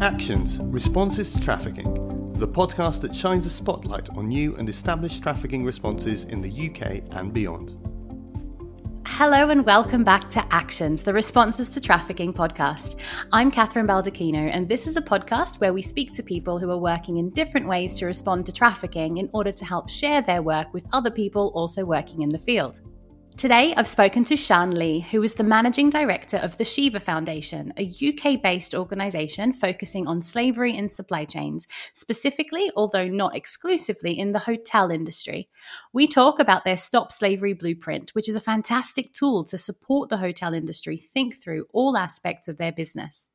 Actions Responses to Trafficking, the podcast that shines a spotlight on new and established trafficking responses in the UK and beyond. Hello and welcome back to Actions, the Responses to Trafficking podcast. I'm Catherine Baldacchino, and this is a podcast where we speak to people who are working in different ways to respond to trafficking in order to help share their work with other people also working in the field. Today, I've spoken to Shan Lee, who is the managing director of the Shiva Foundation, a UK based organisation focusing on slavery in supply chains, specifically, although not exclusively, in the hotel industry. We talk about their Stop Slavery Blueprint, which is a fantastic tool to support the hotel industry think through all aspects of their business.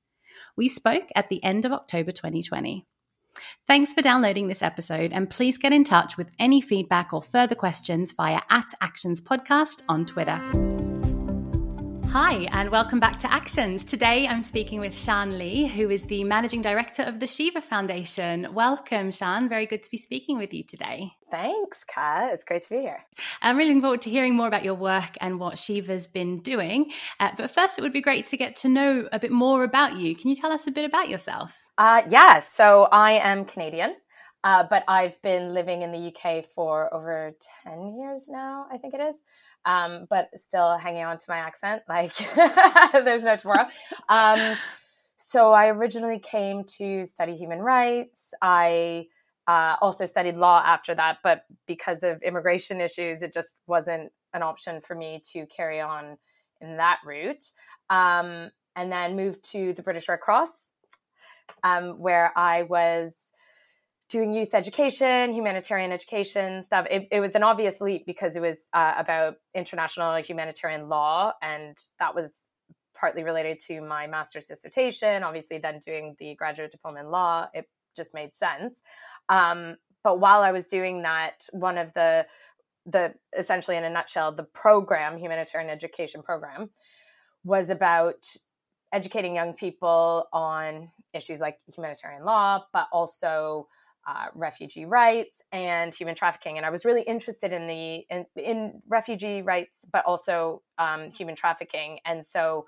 We spoke at the end of October 2020. Thanks for downloading this episode, and please get in touch with any feedback or further questions via at Actions Podcast on Twitter. Hi, and welcome back to Actions. Today I'm speaking with Shan Lee, who is the Managing Director of the Shiva Foundation. Welcome, Shan. Very good to be speaking with you today. Thanks, Kat. It's great to be here. I'm really looking forward to hearing more about your work and what Shiva's been doing. Uh, but first, it would be great to get to know a bit more about you. Can you tell us a bit about yourself? Uh, yeah, so I am Canadian, uh, but I've been living in the UK for over 10 years now, I think it is. Um, but still hanging on to my accent, like there's no tomorrow. Um, so I originally came to study human rights. I uh, also studied law after that, but because of immigration issues, it just wasn't an option for me to carry on in that route. Um, and then moved to the British Red Cross um, where I was doing youth education, humanitarian education stuff. It, it was an obvious leap because it was uh, about international humanitarian law, and that was partly related to my master's dissertation. Obviously, then doing the graduate diploma in law, it just made sense. Um, but while I was doing that, one of the the essentially in a nutshell, the program, humanitarian education program, was about educating young people on issues like humanitarian law, but also uh, refugee rights and human trafficking. And I was really interested in the in, in refugee rights, but also um, human trafficking. And so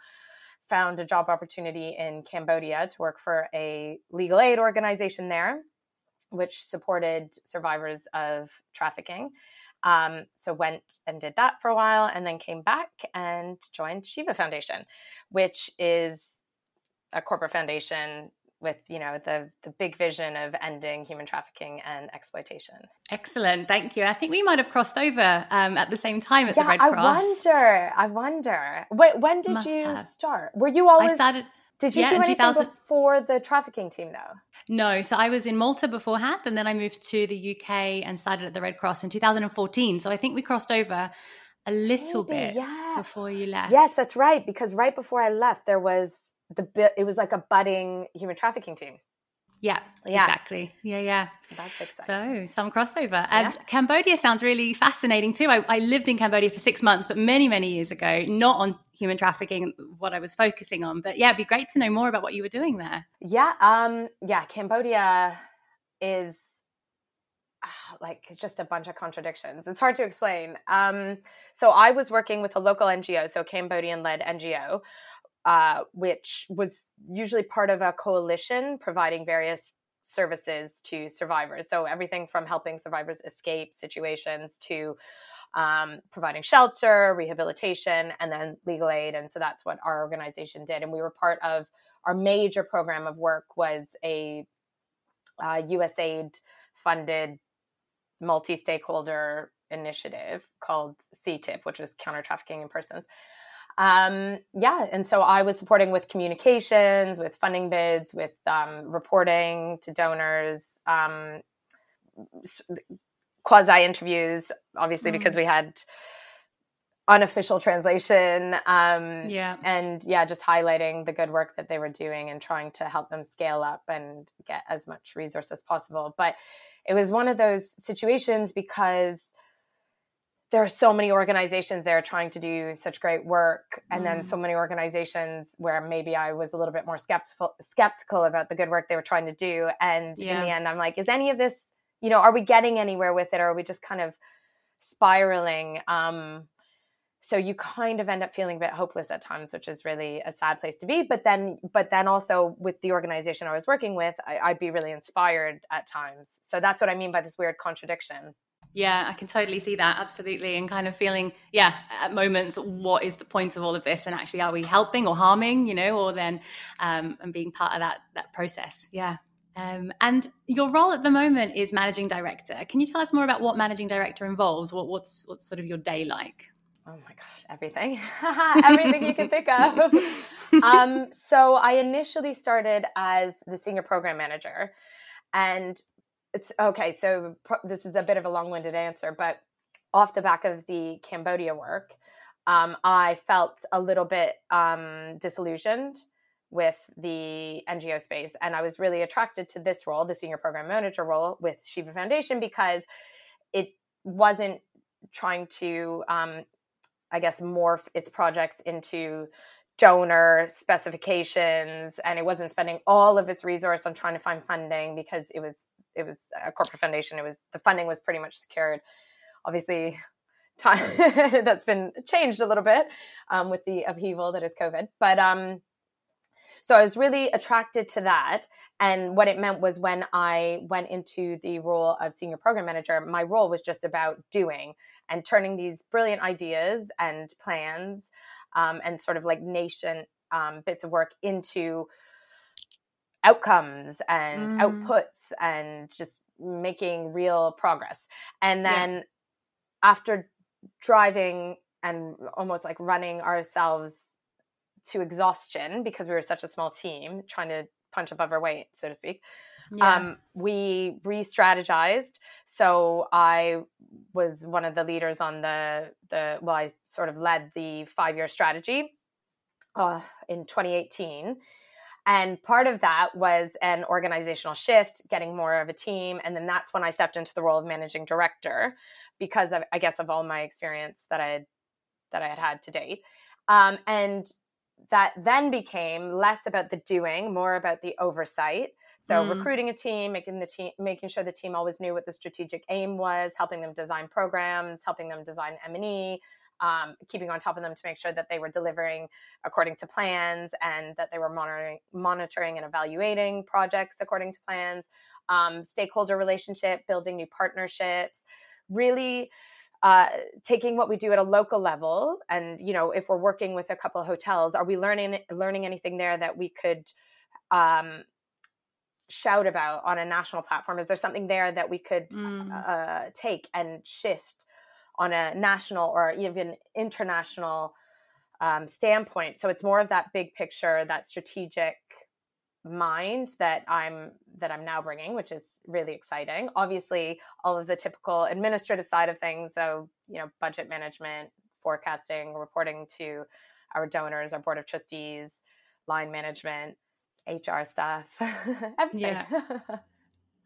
found a job opportunity in Cambodia to work for a legal aid organization there, which supported survivors of trafficking. Um, so went and did that for a while, and then came back and joined Shiva Foundation, which is a corporate foundation with you know the the big vision of ending human trafficking and exploitation. Excellent, thank you. I think we might have crossed over um, at the same time at yeah, the Red Cross. I wonder. I wonder. Wait, when did Must you have. start? Were you always? I started. Did you yeah, do anything 2000... before the trafficking team though? No, so I was in Malta beforehand, and then I moved to the UK and started at the Red Cross in 2014. So I think we crossed over a little Maybe, bit yeah. before you left. Yes, that's right. Because right before I left, there was the it was like a budding human trafficking team. Yeah, yeah, exactly. Yeah, yeah. That's exciting. So some crossover. And yeah. Cambodia sounds really fascinating too. I, I, lived in Cambodia for six months, but many, many years ago, not on human trafficking, what I was focusing on. But yeah, it'd be great to know more about what you were doing there. Yeah, um, yeah, Cambodia is uh, like just a bunch of contradictions. It's hard to explain. Um, so I was working with a local NGO, so Cambodian led NGO, uh, which was usually part of a coalition providing various services to survivors. So everything from helping survivors escape situations to um, providing shelter, rehabilitation, and then legal aid. And so that's what our organization did. And we were part of our major program of work was a uh, USAID funded multi-stakeholder initiative called CTIP, which was counter trafficking in persons um, yeah, and so I was supporting with communications, with funding bids, with um, reporting to donors, um, quasi interviews, obviously mm-hmm. because we had unofficial translation. Um, yeah, and yeah, just highlighting the good work that they were doing and trying to help them scale up and get as much resource as possible. But it was one of those situations because there are so many organizations there trying to do such great work and mm. then so many organizations where maybe i was a little bit more skeptical skeptical about the good work they were trying to do. And yeah. in the end i'm like is any of this you know are we getting anywhere with it or are we just kind of spiraling? Um so you kind of end up feeling a bit hopeless at times which is really a sad place to be. But then but then also with the organization i was working with I, would be really inspired at times. So that's what i mean by this weird contradiction yeah i can totally see that absolutely and kind of feeling yeah at moments what is the point of all of this and actually are we helping or harming you know or then um and being part of that that process yeah um, and your role at the moment is managing director. Can you tell us more about what managing director involves? What, what's what's sort of your day like? Oh my gosh, everything, everything you can think of. Um, so I initially started as the senior program manager, and it's okay. So this is a bit of a long-winded answer, but off the back of the Cambodia work, um, I felt a little bit um, disillusioned with the NGO space, and I was really attracted to this role, the senior program manager role with Shiva Foundation, because it wasn't trying to um, I guess, morph its projects into donor specifications and it wasn't spending all of its resource on trying to find funding because it was it was a corporate foundation. It was the funding was pretty much secured. Obviously time that's been changed a little bit um, with the upheaval that is covid. But um so I was really attracted to that. And what it meant was when I went into the role of senior program manager, my role was just about doing and turning these brilliant ideas and plans um, and sort of like nation um, bits of work into outcomes and mm. outputs and just making real progress. And then yeah. after driving and almost like running ourselves to exhaustion because we were such a small team trying to punch above our weight, so to speak. Yeah. Um, we re-strategized. So I was one of the leaders on the the well, I sort of led the five-year strategy uh, in 2018. And part of that was an organizational shift, getting more of a team. And then that's when I stepped into the role of managing director because of, I guess, of all my experience that I had, that I had had to date. Um, and that then became less about the doing, more about the oversight. So mm. recruiting a team, making the team, making sure the team always knew what the strategic aim was, helping them design programs, helping them design M and E, um, keeping on top of them to make sure that they were delivering according to plans and that they were monitoring, monitoring and evaluating projects according to plans. Um, stakeholder relationship, building new partnerships, really uh, taking what we do at a local level and you know if we're working with a couple of hotels are we learning learning anything there that we could um, shout about on a national platform is there something there that we could mm. uh, take and shift on a national or even international um, standpoint so it's more of that big picture that strategic mind that I'm that I'm now bringing, which is really exciting. Obviously, all of the typical administrative side of things, so you know, budget management, forecasting, reporting to our donors, our board of trustees, line management, HR stuff, everything. Yeah.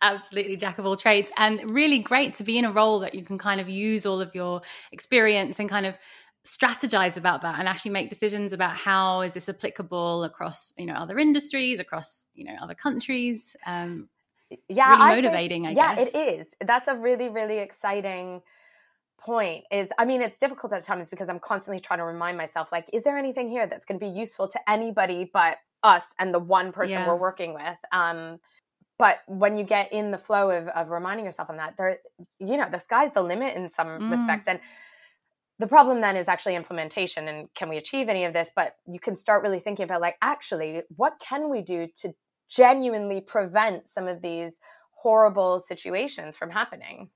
Absolutely, jack of all trades, and really great to be in a role that you can kind of use all of your experience and kind of strategize about that and actually make decisions about how is this applicable across you know other industries across you know other countries um yeah really motivating think, i yeah guess. it is that's a really really exciting point is i mean it's difficult at times because i'm constantly trying to remind myself like is there anything here that's going to be useful to anybody but us and the one person yeah. we're working with um but when you get in the flow of, of reminding yourself on that there you know the sky's the limit in some mm. respects. And the problem then is actually implementation and can we achieve any of this? But you can start really thinking about like actually what can we do to genuinely prevent some of these horrible situations from happening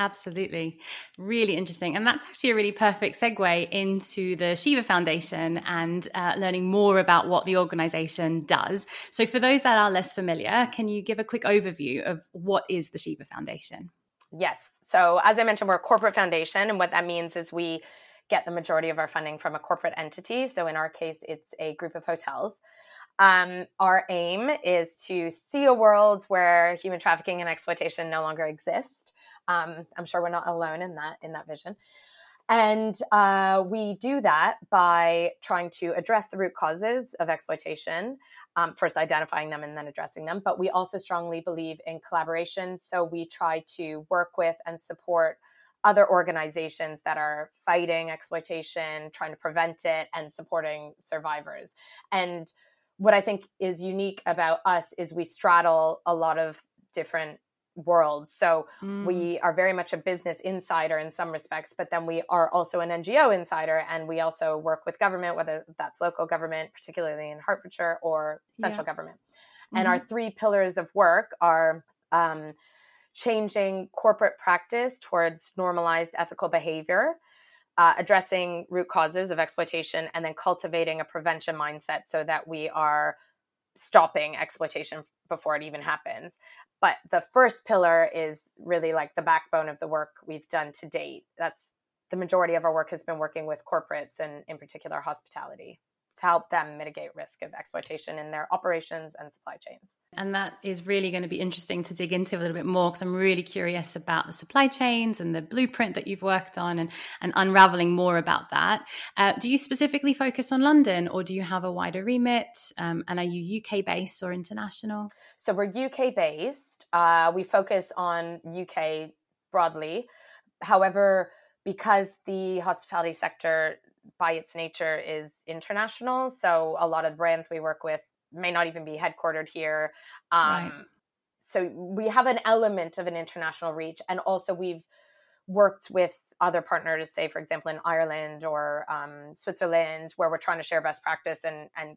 Absolutely. Really interesting. And that's actually a really perfect segue into the Shiva Foundation and uh, learning more about what the organization does. So, for those that are less familiar, can you give a quick overview of what is the Shiva Foundation? Yes. So, as I mentioned, we're a corporate foundation, and what that means is we get the majority of our funding from a corporate entity. So, in our case, it's a group of hotels. Um, our aim is to see a world where human trafficking and exploitation no longer exist. Um, I'm sure we're not alone in that in that vision. And uh, we do that by trying to address the root causes of exploitation, um, first identifying them and then addressing them. But we also strongly believe in collaboration. So we try to work with and support other organizations that are fighting exploitation, trying to prevent it, and supporting survivors. And what I think is unique about us is we straddle a lot of different worlds. So mm. we are very much a business insider in some respects, but then we are also an NGO insider and we also work with government, whether that's local government, particularly in Hertfordshire, or central yeah. government. Mm-hmm. And our three pillars of work are um, changing corporate practice towards normalized ethical behavior. Uh, addressing root causes of exploitation and then cultivating a prevention mindset so that we are stopping exploitation before it even happens. But the first pillar is really like the backbone of the work we've done to date. That's the majority of our work has been working with corporates and in particular hospitality to help them mitigate risk of exploitation in their operations and supply chains. And that is really going to be interesting to dig into a little bit more because I'm really curious about the supply chains and the blueprint that you've worked on and, and unraveling more about that. Uh, do you specifically focus on London or do you have a wider remit? Um, and are you UK based or international? So we're UK based. Uh, we focus on UK broadly. However, because the hospitality sector by its nature is international. So a lot of brands we work with may not even be headquartered here. Um, right. So we have an element of an international reach, and also we've worked with other partners, say for example in Ireland or um, Switzerland, where we're trying to share best practice and and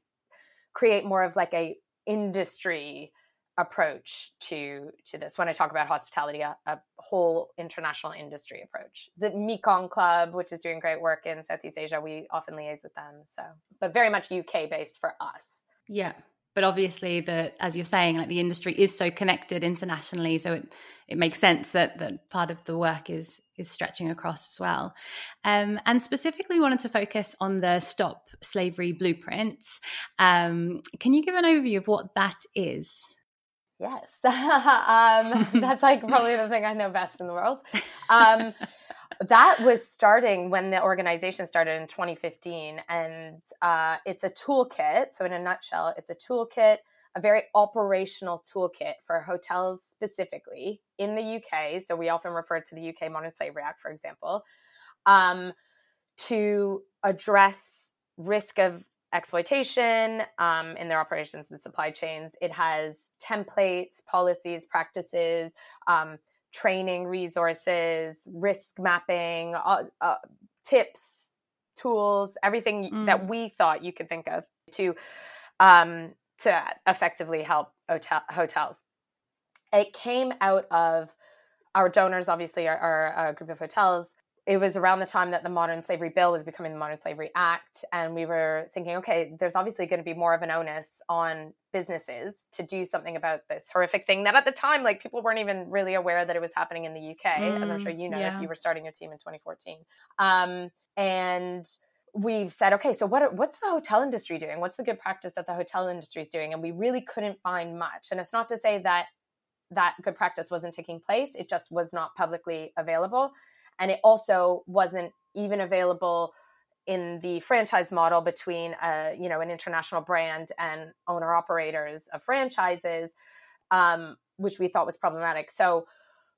create more of like a industry approach to to this when i talk about hospitality a, a, whole international industry approach. The mekong club which is doing great work in southeast asia we often liaise with them so but very much uk based for us. Yeah but obviously the as you're saying like the industry is so connected internationally so it it makes sense that that part of the work is is stretching across as well. Um, and specifically wanted to focus on the stop slavery blueprint. Um, can you give an overview of what that is Yes. um, that's like probably the thing I know best in the world. Um, that was starting when the organization started in 2015. And uh, it's a toolkit. So, in a nutshell, it's a toolkit, a very operational toolkit for hotels specifically in the UK. So, we often refer to the UK Modern Slavery Act, for example, um, to address risk of exploitation um, in their operations and supply chains. It has templates, policies, practices, um, training resources, risk mapping, uh, uh, tips, tools, everything mm. that we thought you could think of to um, to effectively help hotel- hotels. It came out of our donors, obviously, are, are a group of hotels it was around the time that the modern slavery bill was becoming the modern slavery act and we were thinking okay there's obviously going to be more of an onus on businesses to do something about this horrific thing that at the time like people weren't even really aware that it was happening in the uk mm, as i'm sure you know yeah. if you were starting your team in 2014 um, and we've said okay so what what's the hotel industry doing? What's the good practice that the hotel industry is doing? And we really couldn't find much. And it's not to say that that good practice wasn't taking place it just was not publicly available and it also wasn't even available in the franchise model between a you know an international brand and owner operators of franchises um, which we thought was problematic. So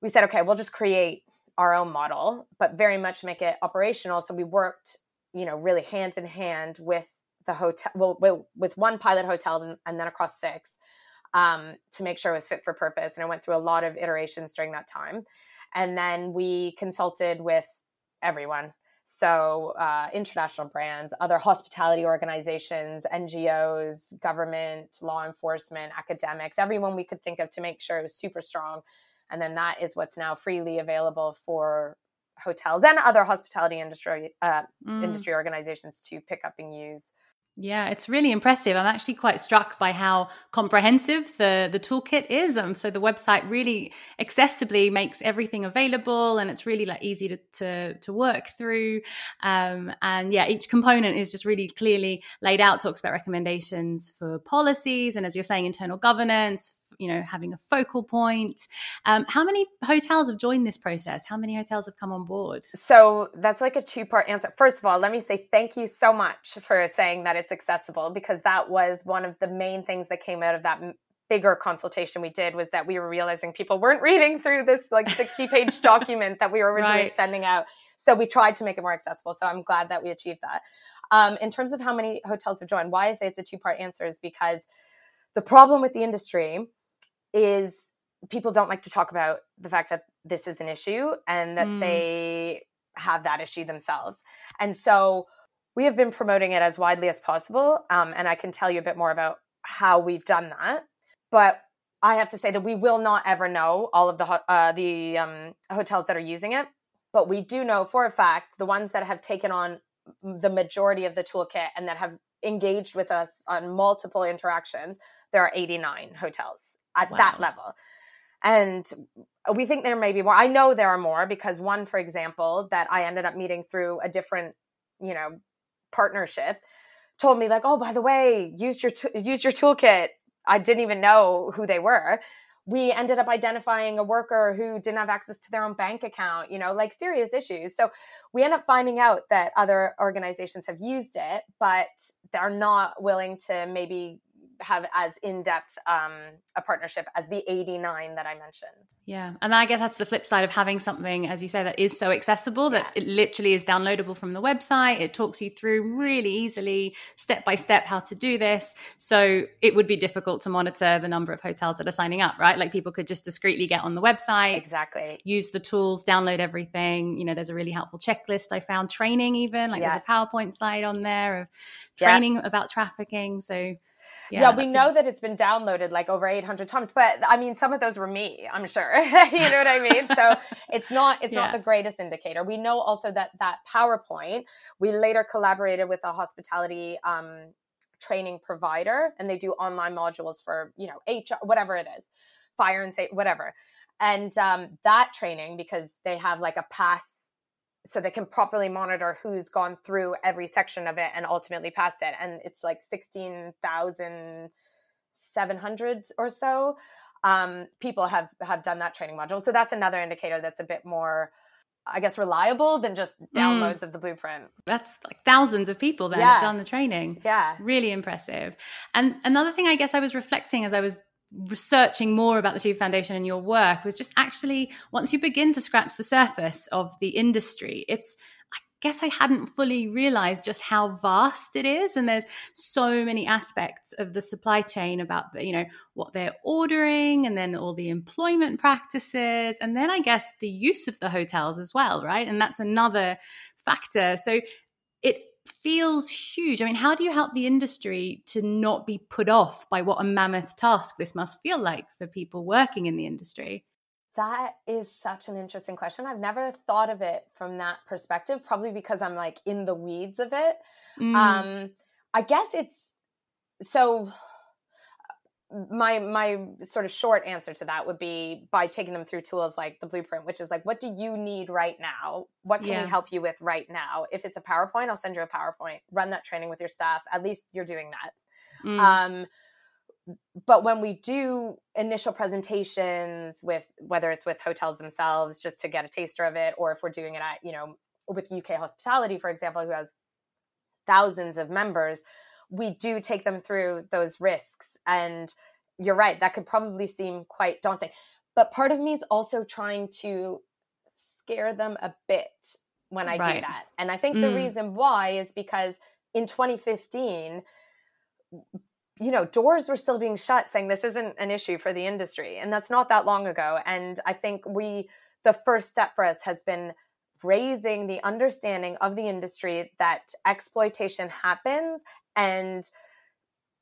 we said okay we'll just create our own model but very much make it operational. So we worked you know really hand in hand with the hotel well with one pilot hotel and then across six um, to make sure it was fit for purpose. And i went through a lot of iterations during that time and then we consulted with everyone. So, uh, international brands, other hospitality organizations, NGOs, government, law enforcement, academics, everyone we could think of to make sure it was super strong. And then that is what's now freely available for hotels and other hospitality industry uh, mm. industry organizations to pick up and use. Yeah, it's really impressive. I'm actually quite struck by how comprehensive the the toolkit is. Um, so the website really accessibly makes everything available, and it's really like easy to to, to work through. Um, and yeah, each component is just really clearly laid out. Talks about recommendations for policies, and as you're saying, internal governance, you know having a focal point um, how many hotels have joined this process how many hotels have come on board so that's like a two part answer first of all let me say thank you so much for saying that it's accessible because that was one of the main things that came out of that bigger consultation we did was that we were realizing people weren't reading through this like 60 page document that we were originally right. sending out. So we tried to make it more accessible. So I'm glad that we achieved that. Um, in terms of how many hotels have joined, why I say it's a two part answer is because the problem with the industry is people don't like to talk about the fact that this is an issue and that mm. they have that issue themselves. And so we have been promoting it as widely as possible. Um, and I can tell you a bit more about how we've done that. But I have to say that we will not ever know all of the uh, the um, hotels that are using it, but we do know for a fact the ones that have taken on the majority of the toolkit and that have engaged with us on multiple interactions. There are 89 hotels at wow. that level, and we think there may be more. I know there are more because one, for example, that I ended up meeting through a different, you know, partnership told me like, oh, by the way, use your t- use your toolkit. I didn't even know who they were. We ended up identifying a worker who didn't have access to their own bank account, you know, like serious issues. So we end up finding out that other organizations have used it, but they're not willing to maybe have as in-depth um, a partnership as the 89 that i mentioned. Yeah and i guess that's the flip side of having something as you say that is so accessible that yeah. it literally is downloadable from the website. It talks you through really easily step by step how to do this. So it would be difficult to monitor the number of hotels that are signing up right? Like people could just discreetly get on the website exactly. use the tools download everything. You know there's a really helpful checklist i found training even like yeah. there's a powerpoint slide on there of training yeah. about trafficking. So yeah, yeah we know a- that it's been downloaded like over 800 times but i mean some of those were me i'm sure. You know what i mean? So it's not it's yeah. not the greatest indicator. We know also that that powerpoint we later collaborated with a hospitality um, training provider and they do online modules for you know hr whatever it is fire and say whatever. And um, that training because they have like a pass so they can properly monitor who's gone through every section of it and ultimately passed it. And it's like 16,700 or so um, people have, have done that training module. So that's another indicator that's a bit more, I guess, reliable than just mm. downloads mm. of the blueprint. That's like thousands of people that yeah. have done the training. Yeah. Really impressive. And another thing I guess I was reflecting as I was researching more about the Shiva Foundation and your work was just actually once you begin to scratch the surface of the industry, it's I guess I hadn't fully realized just how vast it is. And there's so many aspects of the supply chain about, the, you know, what they're ordering and then all the employment practices. And then I guess the use of the hotels as well, right? And that's another factor. So it feels huge. I mean, how do you help the industry to not be put off by what a mammoth task this must feel like for people working in the industry? That is such an interesting question. I've never thought of it from that perspective, probably because I'm like in the weeds of it. Mm. Um, I guess it's so my my sort of short answer to that would be by taking them through tools like the blueprint which is like what do you need right now? What can yeah. we help you with right now? If it's a powerpoint i'll send you a powerpoint. Run that training with your staff. At least you're doing that. Mm. um, but when we do initial presentations with whether it's with hotels themselves just to get a taster of it or if we're doing it at you know with uk hospitality for example who has thousands of members we do take them through those risks. And you're right, that could probably seem quite daunting. But part of me is also trying to scare them a bit when I right. do that. And I think mm. the reason why is because in 2015, you know, doors were still being shut saying this isn't an issue for the industry. And that's not that long ago. And I think we, the first step for us has been raising the understanding of the industry that exploitation happens and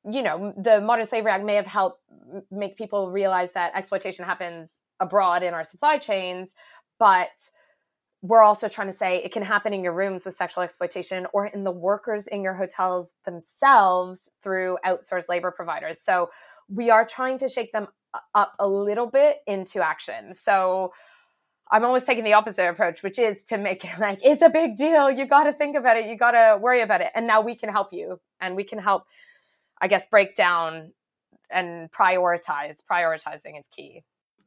you know the modern slavery act may have helped make people realize that exploitation happens abroad in our supply chains but we're also trying to say it can happen in your rooms with sexual exploitation or in the workers in your hotels themselves through outsourced labor providers. So we are trying to shake them up a little bit into action. So I'm always taking the opposite approach, which is to make it like it's a big deal. You got to think about it. You got to worry about it. And now we can help you and we can help, I guess, break down and prioritize. Prioritizing is key.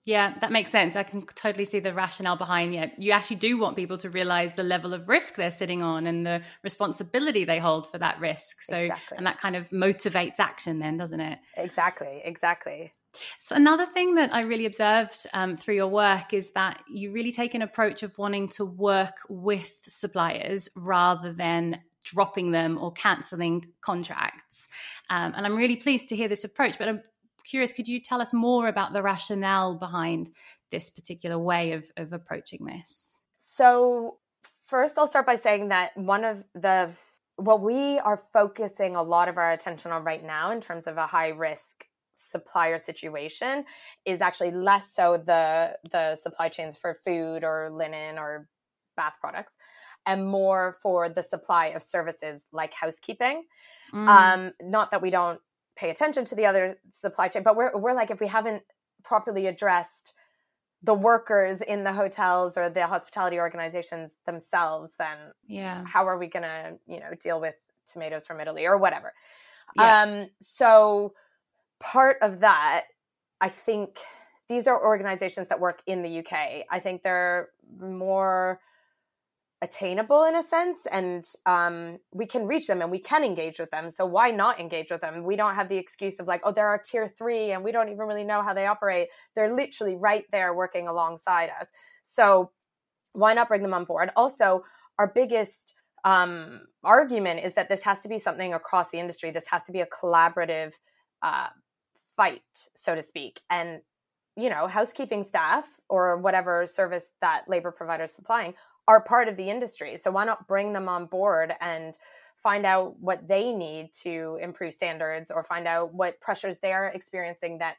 Yeah, that makes sense. I can totally see the rationale behind it. You actually do want people to realize the level of risk they're sitting on and the responsibility they hold for that risk. So, exactly. and that kind of motivates action, then, doesn't it? Exactly, exactly. So another thing that I really observed um, through your work is that you really take an approach of wanting to work with suppliers rather than dropping them or cancelling contracts. Um, and I'm really pleased to hear this approach. But I'm curious, could you tell us more about the rationale behind this particular way of, of approaching this? So first, I'll start by saying that one of the what we are focusing a lot of our attention on right now in terms of a high risk supplier situation is actually less so the the supply chains for food or linen or bath products and more for the supply of services like housekeeping mm. um not that we don't pay attention to the other supply chain but we're we're like if we haven't properly addressed the workers in the hotels or the hospitality organizations themselves then yeah how are we going to you know deal with tomatoes from italy or whatever yeah. um so part of that, I think these are organizations that work in the UK. I think they're more attainable in a sense and um, we can reach them and we can engage with them so why not engage with them? We don't have the excuse of like oh there are tier three and we don't even really know how they operate. They're literally right there working alongside us. So why not bring them on board? Also our biggest um, argument is that this has to be something across the industry. This has to be a collaborative uh, fight, so to speak. And, you know, housekeeping staff or whatever service that labor provider is supplying are part of the industry. So why not bring them on board and find out what they need to improve standards or find out what pressures they're experiencing that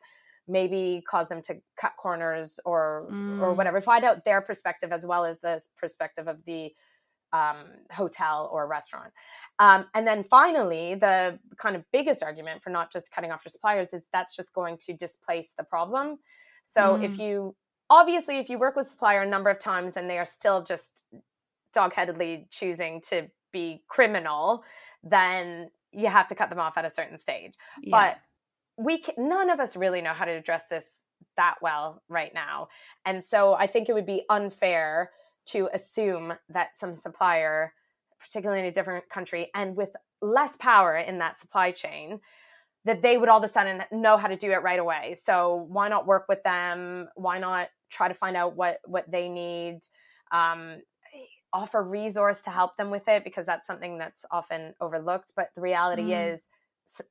maybe cause them to cut corners or mm. or whatever find out their perspective as well as the perspective of the um, hotel or restaurant. Um, and then finally, the kind of biggest argument for not just cutting off your suppliers is that's just going to displace the problem. So mm. if you obviously if you work with supplier a number of times and they are still just dogheadedly choosing to be criminal, then you have to cut them off at a certain stage. Yeah. But we can, none of us really know how to address this that well right now. And so I think it would be unfair to assume that some supplier, particularly in a different country and with less power in that supply chain, that they would all of a sudden know how to do it right away. So why not work with them? Why not try to find out what what they need? Um, offer resource to help them with it because that's something that's often overlooked. But the reality mm. is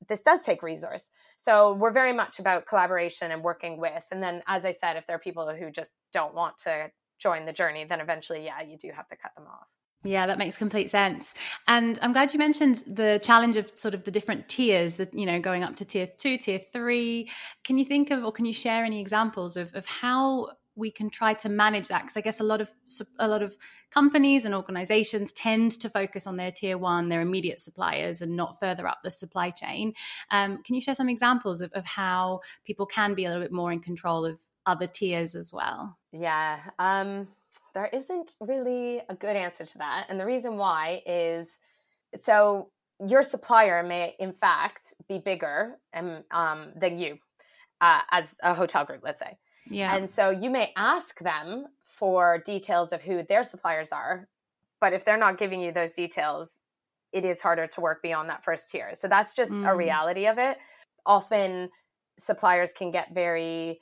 this does take resource. So we're very much about collaboration and working with. And then, as I said, if there are people who just don't want to join the journey, then eventually, yeah, you do have to cut them off. Yeah, that makes complete sense. And I'm glad you mentioned the challenge of sort of the different tiers that, you know, going up to tier two, tier three. Can you think of, or can you share any examples of, of how we can try to manage that? Because I guess a lot of, a lot of companies and organizations tend to focus on their tier one, their immediate suppliers and not further up the supply chain. Um, can you share some examples of, of how people can be a little bit more in control of other tiers as well? Yeah. Um, there isn't really a good answer to that. And the reason why is so your supplier may, in fact, be bigger and, um, than you uh, as a hotel group, let's say. Yeah. And so you may ask them for details of who their suppliers are. But if they're not giving you those details, it is harder to work beyond that first tier. So that's just mm. a reality of it. Often suppliers can get very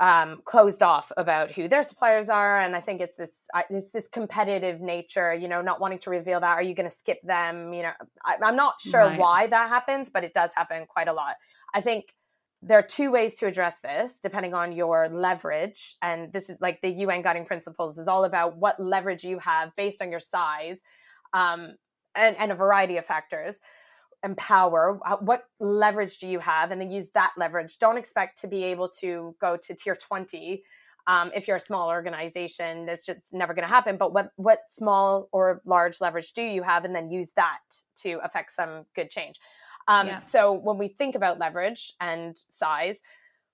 um, closed off about who their suppliers are, and I think it's this it's this competitive nature. You know, not wanting to reveal that. Are you going to skip them? You know, I, am not sure right. why that happens, but it does happen quite a lot. I think there are two ways to address this depending on your leverage and this is like the un guiding principles is all about what leverage you have based on your size um, and, and a variety of factors empower what leverage do you have? And then use that leverage. Don't expect to be able to go to tier 20 um, if you're a small organization. That's just never going to happen. But what what small or large leverage do you have? And then use that to affect some good change. Um, yeah. so when we think about leverage and size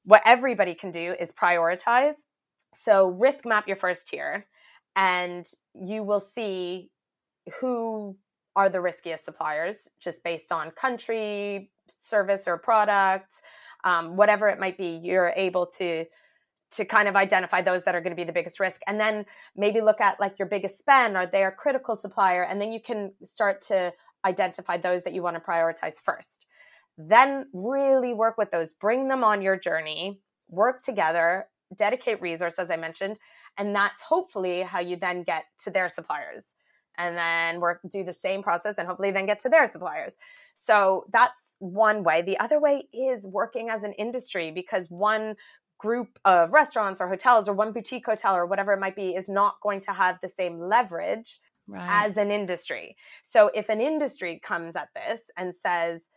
what everybody can do is prioritize. So risk map your first tier and you will see who are the riskiest suppliers just based on country, service, or product, um, whatever it might be. You're able to to kind of identify those that are going to be the biggest risk. And then maybe look at like your biggest spend are they a critical supplier? And then you can start to identify those that you want to prioritize first. Then really work with those bring them on your journey work together, dedicate resources, as I mentioned, and that's hopefully how you then get to their suppliers and then work do the same process and hopefully then get to their suppliers. So that's one way. The other way is working as an industry because one group of restaurants or hotels or one boutique hotel or whatever it might be is not going to have the same leverage right. as an industry. So if an industry comes at this and says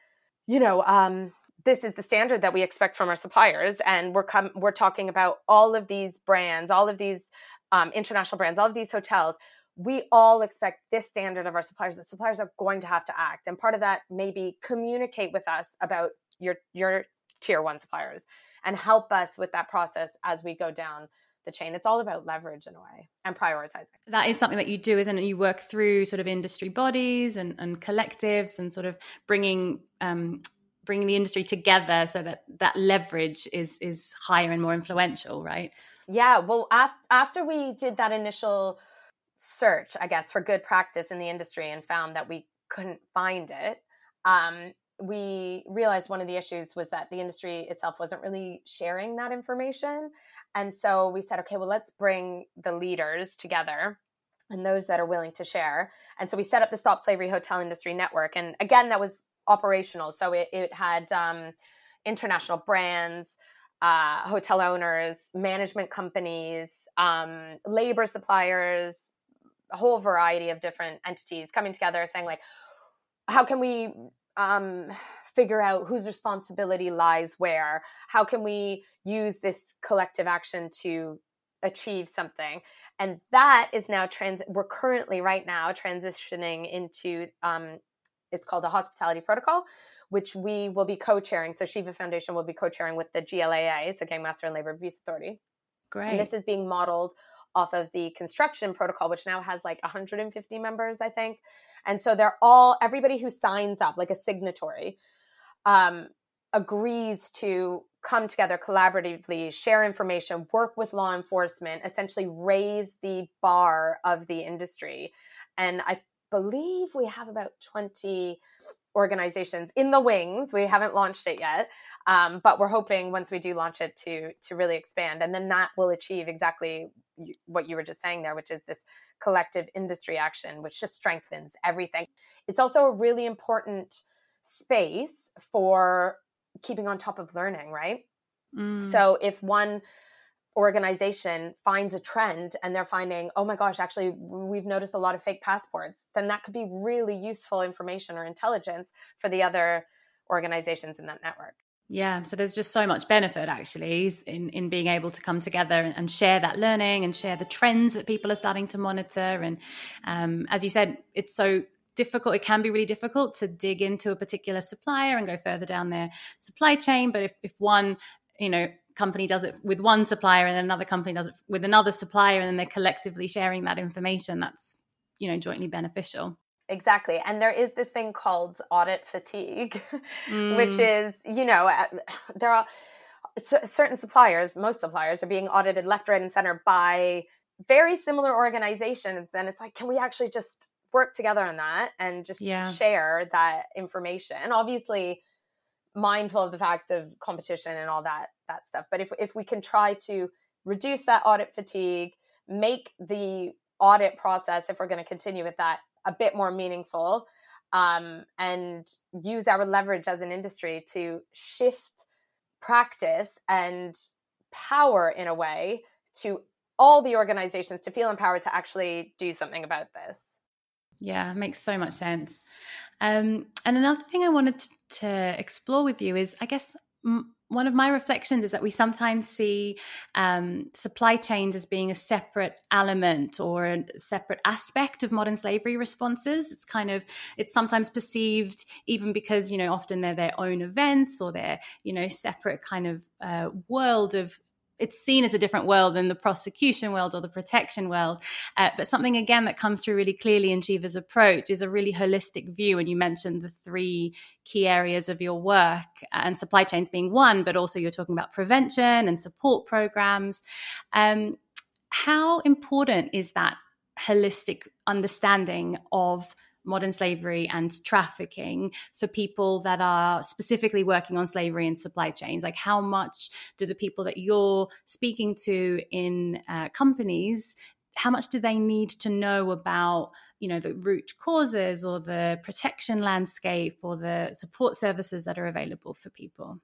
you know um, this is the standard that we expect from our suppliers and we're com- we're talking about all of these brands all of these um, international brands all of these hotels we all expect this standard of our suppliers the suppliers are going to have to act. And part of that may be communicate with us about your your tier one suppliers and help us with that process as we go down the chain. It's all about leverage in a way and prioritizing. That is something that you do isn't it? You work through sort of industry bodies and, and collectives and sort of bringing um, bringing the industry together so that that leverage is is higher and more influential right? Yeah. Well af- after we did that initial search, I guess, for good practice in the industry and found that we couldn't find it, um, we realized one of the issues was that the industry itself wasn't really sharing that information. And so we said, okay, well, let's bring the leaders together and those that are willing to share. And so we set up the Stop Slavery Hotel Industry Network. And again, that was operational. So it, it had um, international brands, uh, hotel owners, management companies, um, labor suppliers, a whole variety of different entities coming together saying like how can we um, figure out whose responsibility lies where? How can we use this collective action to achieve something? And that is now trans we're currently right now transitioning into um, it's called a hospitality protocol which we will be co-chairing. So shiva foundation will be co-chairing with the glaa so gang master and labor abuse authority. Great. and this is being modeled off of the construction protocol, which now has like 150 members, I think. And so they're all, everybody who signs up, like a signatory, um, agrees to come together collaboratively, share information, work with law enforcement, essentially raise the bar of the industry. And I believe we have about 20 organizations in the wings. We haven't launched it yet, um, but we're hoping once we do launch it to to really expand, and then that will achieve exactly what you were just saying there, which is this collective industry action, which just strengthens everything. It's also a really important space for keeping on top of learning, right? Mm. So if one organization finds a trend and they're finding, oh my gosh, actually, we've noticed a lot of fake passports, then that could be really useful information or intelligence for the other organizations in that network. Yeah, so there's just so much benefit actually in in being able to come together and share that learning and share the trends that people are starting to monitor. And um, as you said, it's so difficult. It can be really difficult to dig into a particular supplier and go further down their supply chain. But if if one you know company does it with one supplier and another company does it with another supplier and then they're collectively sharing that information that's you know jointly beneficial exactly and there is this thing called audit fatigue mm. which is you know there are certain suppliers most suppliers are being audited left right and center by very similar organizations and it's like can we actually just work together on that and just yeah. share that information obviously mindful of the fact of competition and all that that stuff but if if we can try to reduce that audit fatigue make the audit process if we're going to continue with that a bit more meaningful um, and use our leverage as an industry to shift practice and power in a way to all the organizations to feel empowered to actually do something about this. Yeah, makes so much sense. Um, and another thing I wanted to, to explore with you is, I guess, m- one of my reflections is that we sometimes see um, supply chains as being a separate element or a separate aspect of modern slavery responses. It's kind of it's sometimes perceived even because you know often they're their own events or they're you know separate kind of uh, world of it's seen as a different world than the prosecution world or the protection world. Uh, but something again that comes through really clearly in Shiva's approach is a really holistic view. And you mentioned the three key areas of your work and supply chains being one, but also you're talking about prevention and support programs. Um, how important is that holistic understanding of modern slavery and trafficking for people that are specifically working on slavery and supply chains? Like, how much do the people that you're speaking to in uh, companies how much do they need to know about you know the root causes or the protection landscape or the support services that are available for people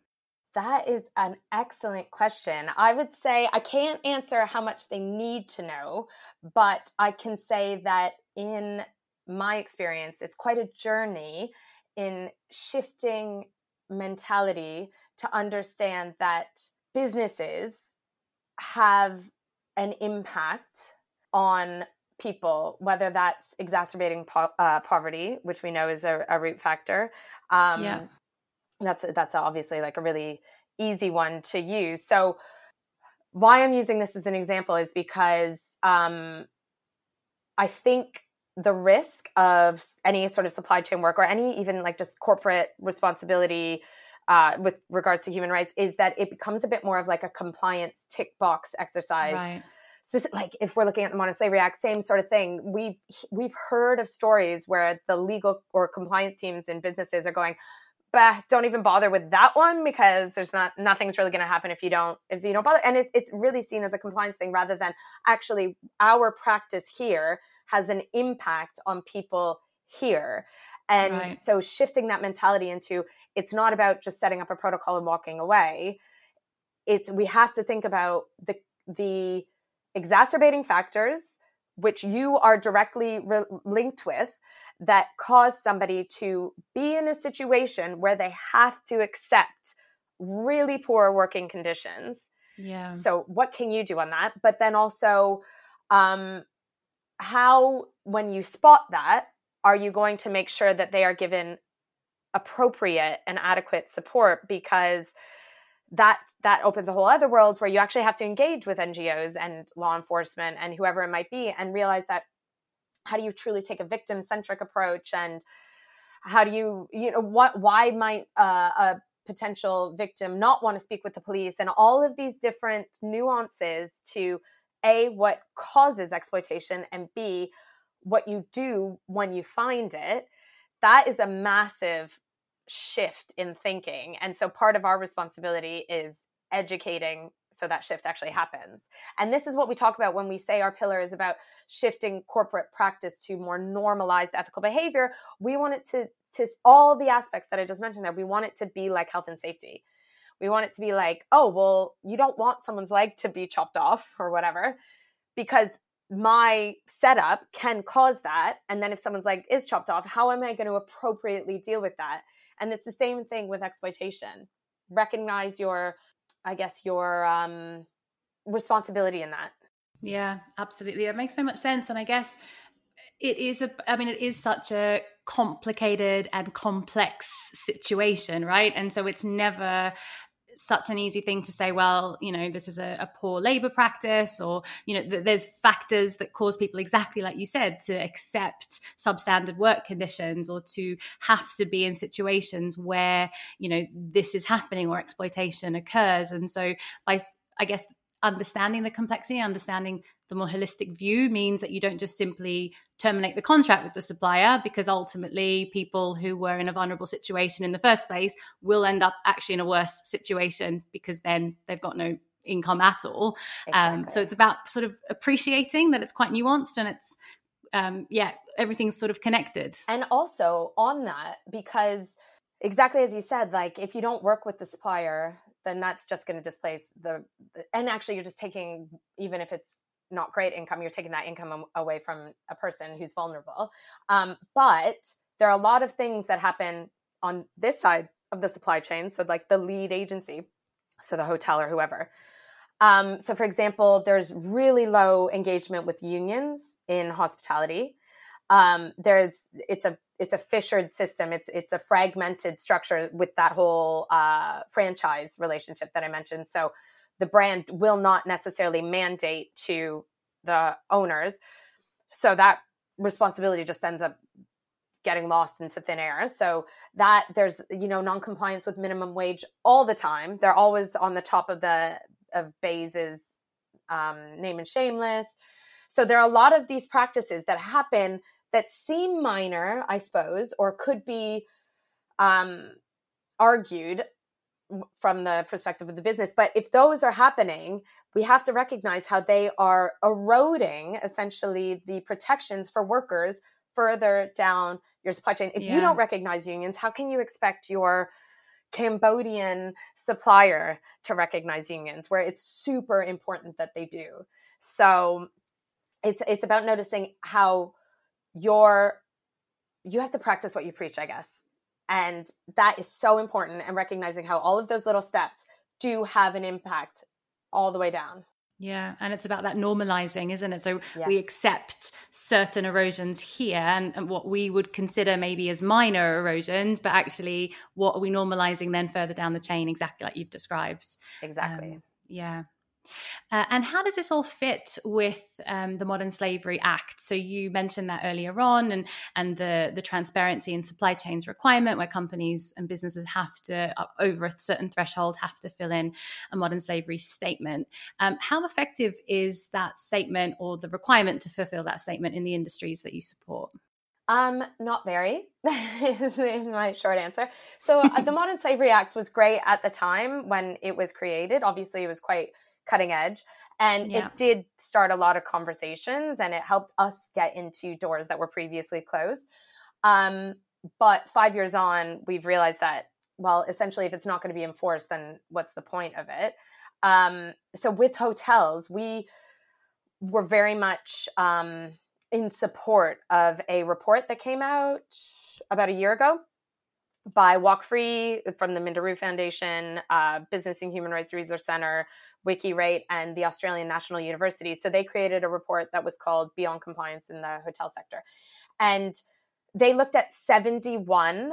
that is an excellent question. I would say I can't answer how much they need to know, but I can say that in my experience, it's quite a journey in shifting mentality to understand that businesses have an impact on people, whether that's exacerbating po- uh, poverty, which we know is a, a root factor. Um, yeah. That's that's obviously like a really easy one to use. So, why I'm using this as an example is because um, I think the risk of any sort of supply chain work or any even like just corporate responsibility uh, with regards to human rights is that it becomes a bit more of like a compliance tick box exercise. Right. Specific, like if we're looking at the slavery act same sort of thing. We've we've heard of stories where the legal or compliance teams in businesses are going bah, don't even bother with that one because there's not nothing's really going to happen if you don't if you don't bother. And it, it's really seen as a compliance thing rather than actually our practice here has an impact on people here and right. so shifting that mentality into it's not about just setting up a protocol and walking away it's we have to think about the the exacerbating factors, which you are directly re- linked with, that cause somebody to be in a situation where they have to accept really poor working conditions. Yeah. So, what can you do on that? But then also, um, how, when you spot that, are you going to make sure that they are given appropriate and adequate support? Because that that opens a whole other world where you actually have to engage with NGOs and law enforcement and whoever it might be and realize that how do you truly take a victim centric approach and how do you you know what why might uh, a potential victim not want to speak with the police and all of these different nuances to a what causes exploitation and b what you do when you find it that is a massive shift in thinking. And so part of our responsibility is educating so that shift actually happens. And this is what we talk about when we say our pillar is about shifting corporate practice to more normalized ethical behavior. We want it to to all the aspects that I just mentioned there. We want it to be like health and safety. We want it to be like, oh, well, you don't want someone's leg to be chopped off or whatever because my setup can cause that. And then if someone's leg is chopped off, how am I going to appropriately deal with that? And it's the same thing with exploitation. Recognize your, I guess, your um, responsibility in that. Yeah, absolutely. It makes so much sense. And I guess it is a, I mean, it is such a complicated and complex situation, right? And so it's never such an easy thing to say, well, you know, this is a, a poor labor practice, or, you know, th- there's factors that cause people, exactly like you said, to accept substandard work conditions or to have to be in situations where, you know, this is happening or exploitation occurs. And so by, I guess, understanding the complexity, understanding the more holistic view means that you don't just simply terminate the contract with the supplier because ultimately people who were in a vulnerable situation in the first place will end up actually in a worse situation because then they've got no income at all. Exactly. Um, so it's about sort of appreciating that it's quite nuanced and it's um, yeah, everything's sort of connected. And also on that, because exactly as you said, like if you don't work with the supplier, then that's just going to displace the and actually you're just taking even if it's not great income you're taking that income away from a person who's vulnerable. Um, but there are a lot of things that happen on this side of the supply chain so like the lead agency so the hotel or whoever. Um, so for example there's really low engagement with unions in hospitality. Um, there's it's a it's a fissured system. It's it's a fragmented structure with that whole uh, franchise relationship that I mentioned. So the brand will not necessarily mandate to the owners. So that responsibility just ends up getting lost into thin air. So that there's you know non-compliance with minimum wage all the time. They're always on the top of the of BEIS's um, name and shameless. So there are a lot of these practices that happen that seem minor, I suppose, or could be um, argued from the perspective of the business. But if those are happening, we have to recognize how they are eroding essentially the protections for workers further down your supply chain. If yeah. you don't recognize unions, how can you expect your Cambodian supplier to recognize unions where it's super important that they do? So it's it's about noticing how your you have to practice what you preach, I guess. And that is so important and recognizing how all of those little steps do have an impact all the way down. Yeah, and it's about that normalizing, isn't it? So yes. we accept certain erosions here and, and, what we would consider maybe as minor erosions, but actually, what are we normalizing then further down the chain, exactly like you've described? Exactly. Um, yeah. Uh, and how does this all fit with um, the Modern Slavery Act? So you mentioned that earlier on, and and the the transparency and supply chains requirement, where companies and businesses have to over a certain threshold have to fill in a modern slavery statement. Um, how effective is that statement or the requirement to fulfill that statement in the industries that you support? Um, not very is, is my short answer. So uh, the Modern Slavery Act was great at the time when it was created. Obviously, it was quite cutting edge and yeah. it did start a lot of conversations and it helped us get into doors that were previously closed um, but five years on we've realized that well essentially if it's not going to be enforced then what's the point of it um, so with hotels we were very much um, in support of a report that came out about a year ago by Walk Free from the Minderoo Foundation, uh, Business and Human Rights Resource Center, WikiRate, and the Australian National University. So they created a report that was called Beyond Compliance in the Hotel Sector. And they looked at 71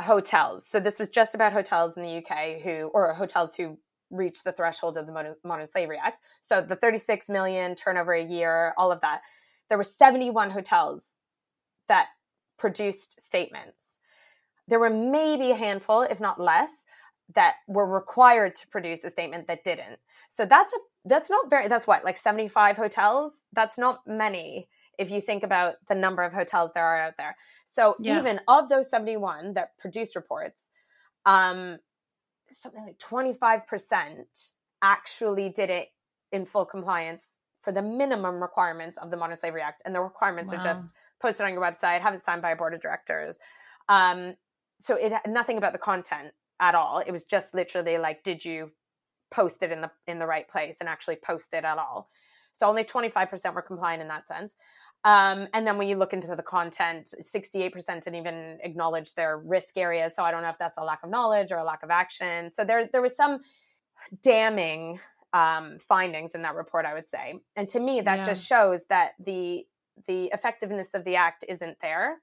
hotels. So this was just about hotels in the UK who, or hotels who reached the threshold of the Modern Slavery Act. So the 36 million turnover a year, all of that. There were 71 hotels that produced statements there were maybe a handful, if not less, that were required to produce a statement that didn't. So that's a that's not very that's what like 75 hotels. That's not many if you think about the number of hotels there are out there. So yeah. even of those 71 that produced reports, um something like 25% actually did it in full compliance for the minimum requirements of the Modern Slavery Act. And the requirements wow. are just posted on your website, have it signed by a board of directors. Um, so it had nothing about the content at all. It was just literally like, did you post it in the in the right place and actually post it at all? So only 25% were compliant in that sense. Um, and then when you look into the content, 68% didn't even acknowledge their risk areas. So I don't know if that's a lack of knowledge or a lack of action. So there there was some damning um, findings in that report, I would say. And to me, that yeah. just shows that the the effectiveness of the act isn't there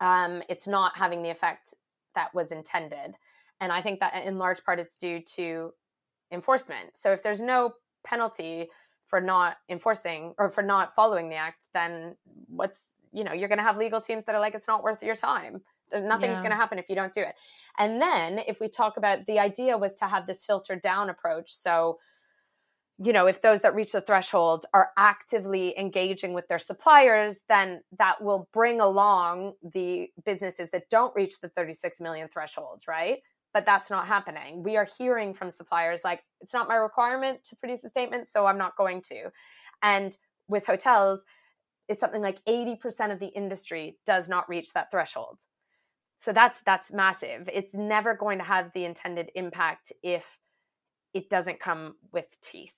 um, it's not having the effect that was intended. And I think that in large part it's due to enforcement. So if there's no penalty for not enforcing or for not following the act, then what's, you know, you're going to have legal teams that are like, it's not worth your time. Nothing's yeah. going to happen if you don't do it. And then if we talk about the idea was to have this filtered down approach. So, you know, if those that reach the threshold are actively engaging with their suppliers, then that will bring along the businesses that don't reach the 36 million threshold, right? But that's not happening. We are hearing from suppliers like, it's not my requirement to produce a statement, so I'm not going to. And with hotels, it's something like 80% of the industry does not reach that threshold. So that's that's massive. It's never going to have the intended impact if it doesn't come with teeth.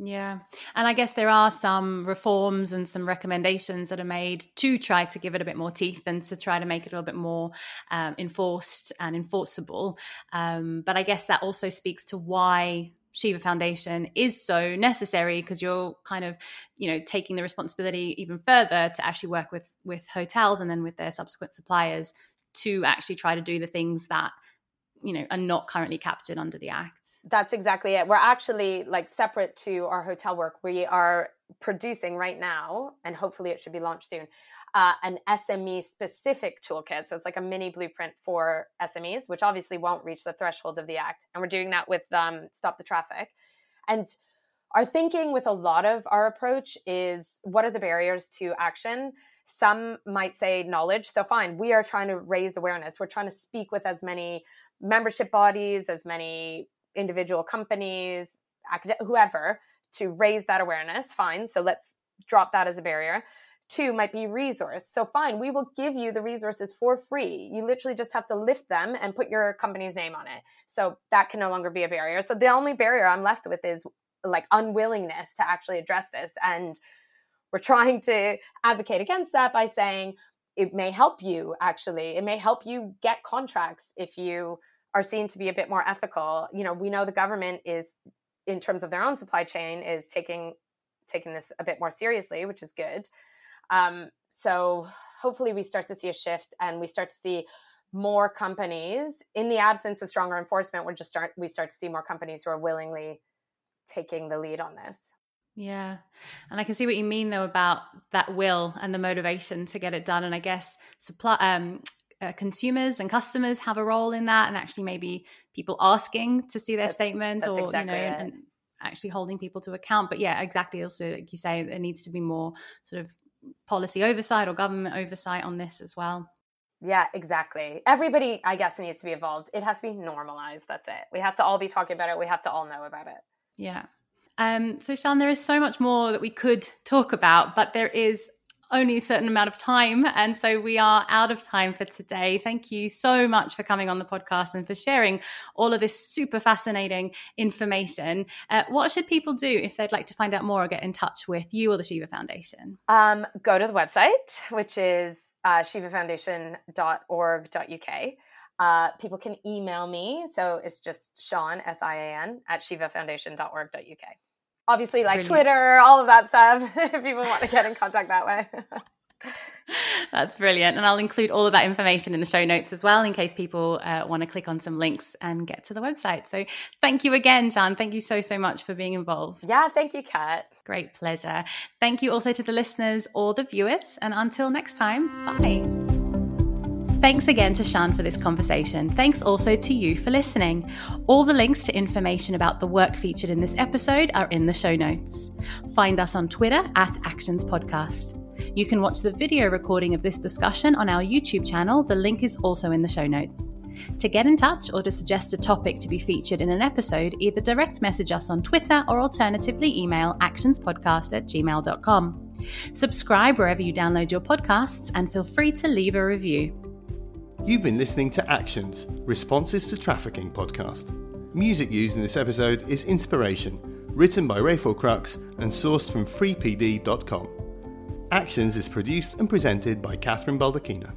Yeah. And I guess there are some reforms and some recommendations that are made to try to give it a bit more teeth and to try to make it a little bit more um, enforced and enforceable. Um, but I guess that also speaks to why Shiva Foundation is so necessary because you're kind of, you know, taking the responsibility even further to actually work with with hotels and then with their subsequent suppliers to actually try to do the things that, you know, are not currently captured under the act. That's exactly it. We're actually like separate to our hotel work. We are producing right now, and hopefully it should be launched soon, uh, an SME specific toolkit. So it's like a mini blueprint for SMEs, which obviously won't reach the threshold of the act. And we're doing that with um, Stop the Traffik. And our thinking with a lot of our approach is what are the barriers to action? Some might say knowledge. So, fine, we are trying to raise awareness. We're trying to speak with as many membership bodies, as many individual companies, whoever, to raise that awareness. Fine. So, let's drop that as a barrier. Two might be resource. So, fine, we will give you the resources for free. You literally just have to lift them and put your company's name on it. So, that can no longer be a barrier. So, the only barrier I'm left with is like unwillingness to actually address this and we're trying to advocate against that by saying it may help you actually. It may help you get contracts if you are seen to be a bit more ethical. You know we know the government is in terms of their own supply chain is taking taking this a bit more seriously which is good. Um, so hopefully we start to see a shift and we start to see more companies. In the absence of stronger enforcement we're just start we start to see more companies who are willingly taking the lead on this. Yeah. And I can see what you mean though about that will and the motivation to get it done. And I guess supply um uh, consumers and customers have a role in that and actually maybe people asking to see their that's, statement that's or exactly you know and actually holding people to account but yeah exactly also like you say there needs to be more sort of policy oversight or government oversight on this as well yeah, exactly. Everybody, I guess, needs to be involved. It has to be normalized. That's it. We have to all be talking about it. We have to all know about it. Yeah. Um, so, Sian, there is so much more that we could talk about, but there is only a certain amount of time. And so we are out of time for today. Thank you so much for coming on the podcast and for sharing all of this super fascinating information. Uh, what should people do if they'd like to find out more or get in touch with you or the Shiva Foundation? Um, go to the website, which is uh, shivafoundation.org.uk. Uh, people can email me. So it's just Sian, S I A N, at shivafoundation.org.uk. Obviously, like Brilliant. Twitter, all of that stuff, if people want to get in contact that way. That's brilliant. And I'll include all of that information in the show notes as well, in case people uh, want to click on some links and get to the website. So thank you again, Sian. Thank you so, so much for being involved. Yeah, thank you, Kat. Great pleasure. Thank you also to the listeners or the viewers. And until next time, bye. Thanks again to Sian for this conversation. Thanks also to you for listening. All the links to information about the work featured in this episode are in the show notes. Find us on Twitter at Actions Podcast. You can watch the video recording of this discussion on our YouTube channel. The link is also in the show notes. To get in touch or to suggest a topic to be featured in an episode, either direct message us on Twitter or alternatively email actionspodcast at gmail.com. Subscribe wherever you download your podcasts and feel free to leave a review. You've been listening to Actions Responses to Trafficking podcast. Music used in this episode is Inspiration, written by Rafael Krux and sourced from freepd.com. Actions is produced and presented by Catherine Baldacchino.